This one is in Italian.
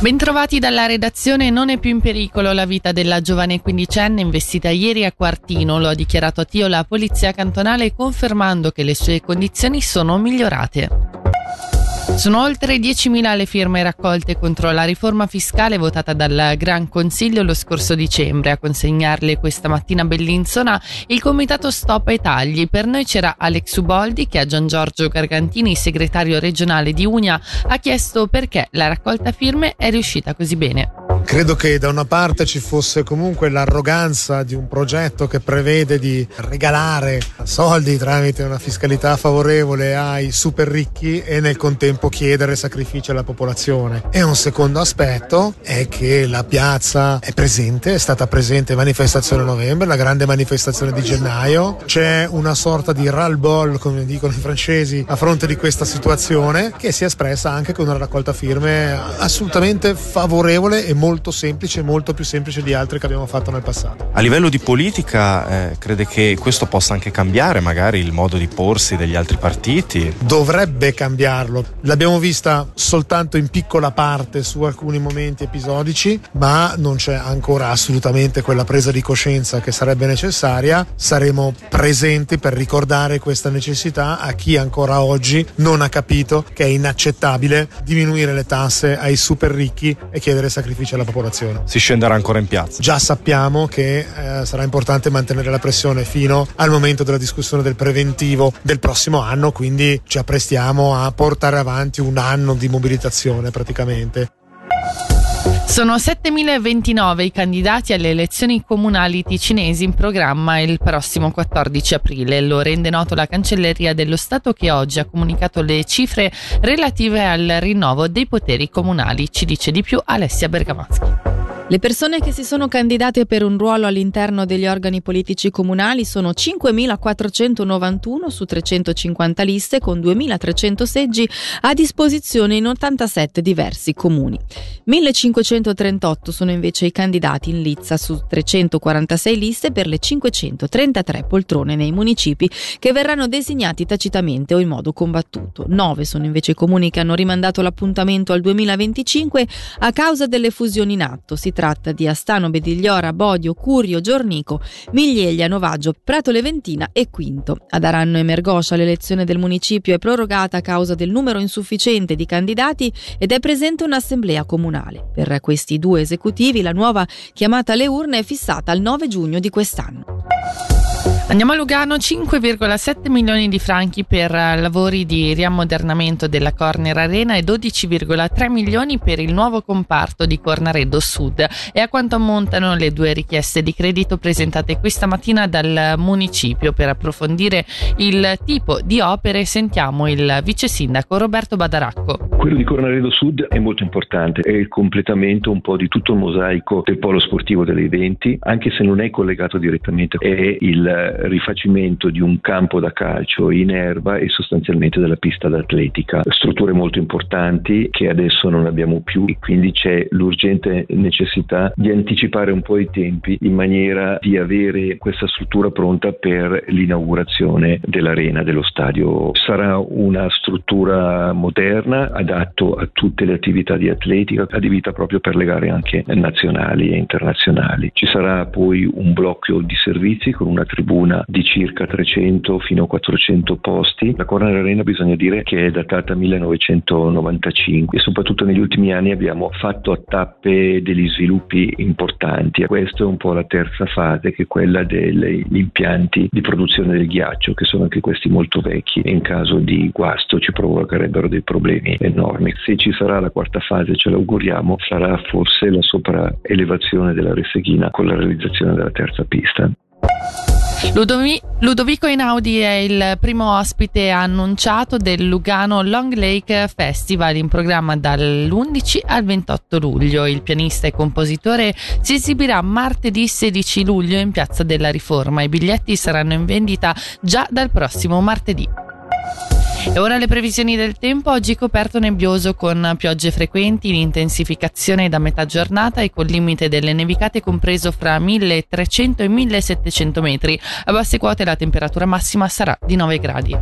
Bentrovati dalla redazione, non è più in pericolo la vita della giovane quindicenne investita ieri a Quartino, lo ha dichiarato a Tio la polizia cantonale confermando che le sue condizioni sono migliorate. Sono oltre 10.000 le firme raccolte contro la riforma fiscale votata dal Gran Consiglio lo scorso dicembre. A consegnarle questa mattina a Bellinzona il comitato Stop ai tagli. Per noi c'era Alex Uboldi che a Gian Giorgio Gargantini, segretario regionale di Unia, ha chiesto perché la raccolta firme è riuscita così bene. Credo che da una parte ci fosse comunque l'arroganza di un progetto che prevede di regalare soldi tramite una fiscalità favorevole ai super ricchi e nel contempo chiedere sacrifici alla popolazione. E un secondo aspetto è che la piazza è presente, è stata presente manifestazione a novembre, la grande manifestazione di gennaio. C'è una sorta di ral-bol, come dicono i francesi, a fronte di questa situazione che si è espressa anche con una raccolta firme assolutamente favorevole e molto molto semplice, molto più semplice di altre che abbiamo fatto nel passato. A livello di politica, eh, crede che questo possa anche cambiare magari il modo di porsi degli altri partiti? Dovrebbe cambiarlo. L'abbiamo vista soltanto in piccola parte su alcuni momenti episodici, ma non c'è ancora assolutamente quella presa di coscienza che sarebbe necessaria. Saremo presenti per ricordare questa necessità a chi ancora oggi non ha capito che è inaccettabile diminuire le tasse ai super ricchi e chiedere sacrifici alla popolazione. Si scenderà ancora in piazza. Già sappiamo che eh, sarà importante mantenere la pressione fino al momento della discussione del preventivo del prossimo anno, quindi ci apprestiamo a portare avanti un anno di mobilitazione praticamente. Sono 7.029 i candidati alle elezioni comunali ticinesi in programma il prossimo 14 aprile. Lo rende noto la Cancelleria dello Stato che oggi ha comunicato le cifre relative al rinnovo dei poteri comunali. Ci dice di più Alessia Bergamaschi. Le persone che si sono candidate per un ruolo all'interno degli organi politici comunali sono 5.491 su 350 liste con 2.300 seggi a disposizione in 87 diversi comuni. 1.538 sono invece i candidati in lizza su 346 liste per le 533 poltrone nei municipi che verranno designati tacitamente o in modo combattuto. 9 sono invece i comuni che hanno rimandato l'appuntamento al 2025 a causa delle fusioni in atto. Si tratta di Astano, Bedigliora, Bodio, Curio, Giornico, Miglieglia, Novaggio, Prato Leventina e Quinto. Ad Aranno e Mergoscia l'elezione del municipio è prorogata a causa del numero insufficiente di candidati ed è presente un'assemblea comunale. Per questi due esecutivi la nuova chiamata alle urne è fissata al 9 giugno di quest'anno. Andiamo a Lugano, 5,7 milioni di franchi per lavori di riammodernamento della Corner Arena e 12,3 milioni per il nuovo comparto di Cornaredo Sud. E a quanto ammontano le due richieste di credito presentate questa mattina dal municipio per approfondire il tipo di opere sentiamo il vice sindaco Roberto Badaracco. Quello di Cornaredo Sud è molto importante, è il completamento un po' di tutto il mosaico del polo sportivo degli eventi, anche se non è collegato direttamente, è il rifacimento di un campo da calcio in erba e sostanzialmente della pista d'atletica. Strutture molto importanti che adesso non abbiamo più e quindi c'è l'urgente necessità di anticipare un po' i tempi in maniera di avere questa struttura pronta per l'inaugurazione dell'arena dello stadio. Sarà una struttura moderna, adatto a tutte le attività di atletica, adibita proprio per le gare anche nazionali e internazionali. Ci sarà poi un blocco di servizi con una tribuna una di circa 300 fino a 400 posti. La Corner Arena bisogna dire che è datata 1995 e soprattutto negli ultimi anni abbiamo fatto a tappe degli sviluppi importanti. Questa è un po' la terza fase che è quella degli impianti di produzione del ghiaccio che sono anche questi molto vecchi e in caso di guasto ci provocherebbero dei problemi. Se ci sarà la quarta fase, ce l'auguriamo, sarà forse la sopraelevazione della Resseghina con la realizzazione della terza pista. Ludovi- Ludovico Inaudi è il primo ospite annunciato del Lugano Long Lake Festival in programma dall'11 al 28 luglio. Il pianista e compositore si esibirà martedì 16 luglio in Piazza della Riforma. I biglietti saranno in vendita già dal prossimo martedì. E ora le previsioni del tempo, oggi coperto nebbioso con piogge frequenti in intensificazione da metà giornata e col limite delle nevicate compreso fra 1300 e 1700 metri. A basse quote la temperatura massima sarà di 9 gradi.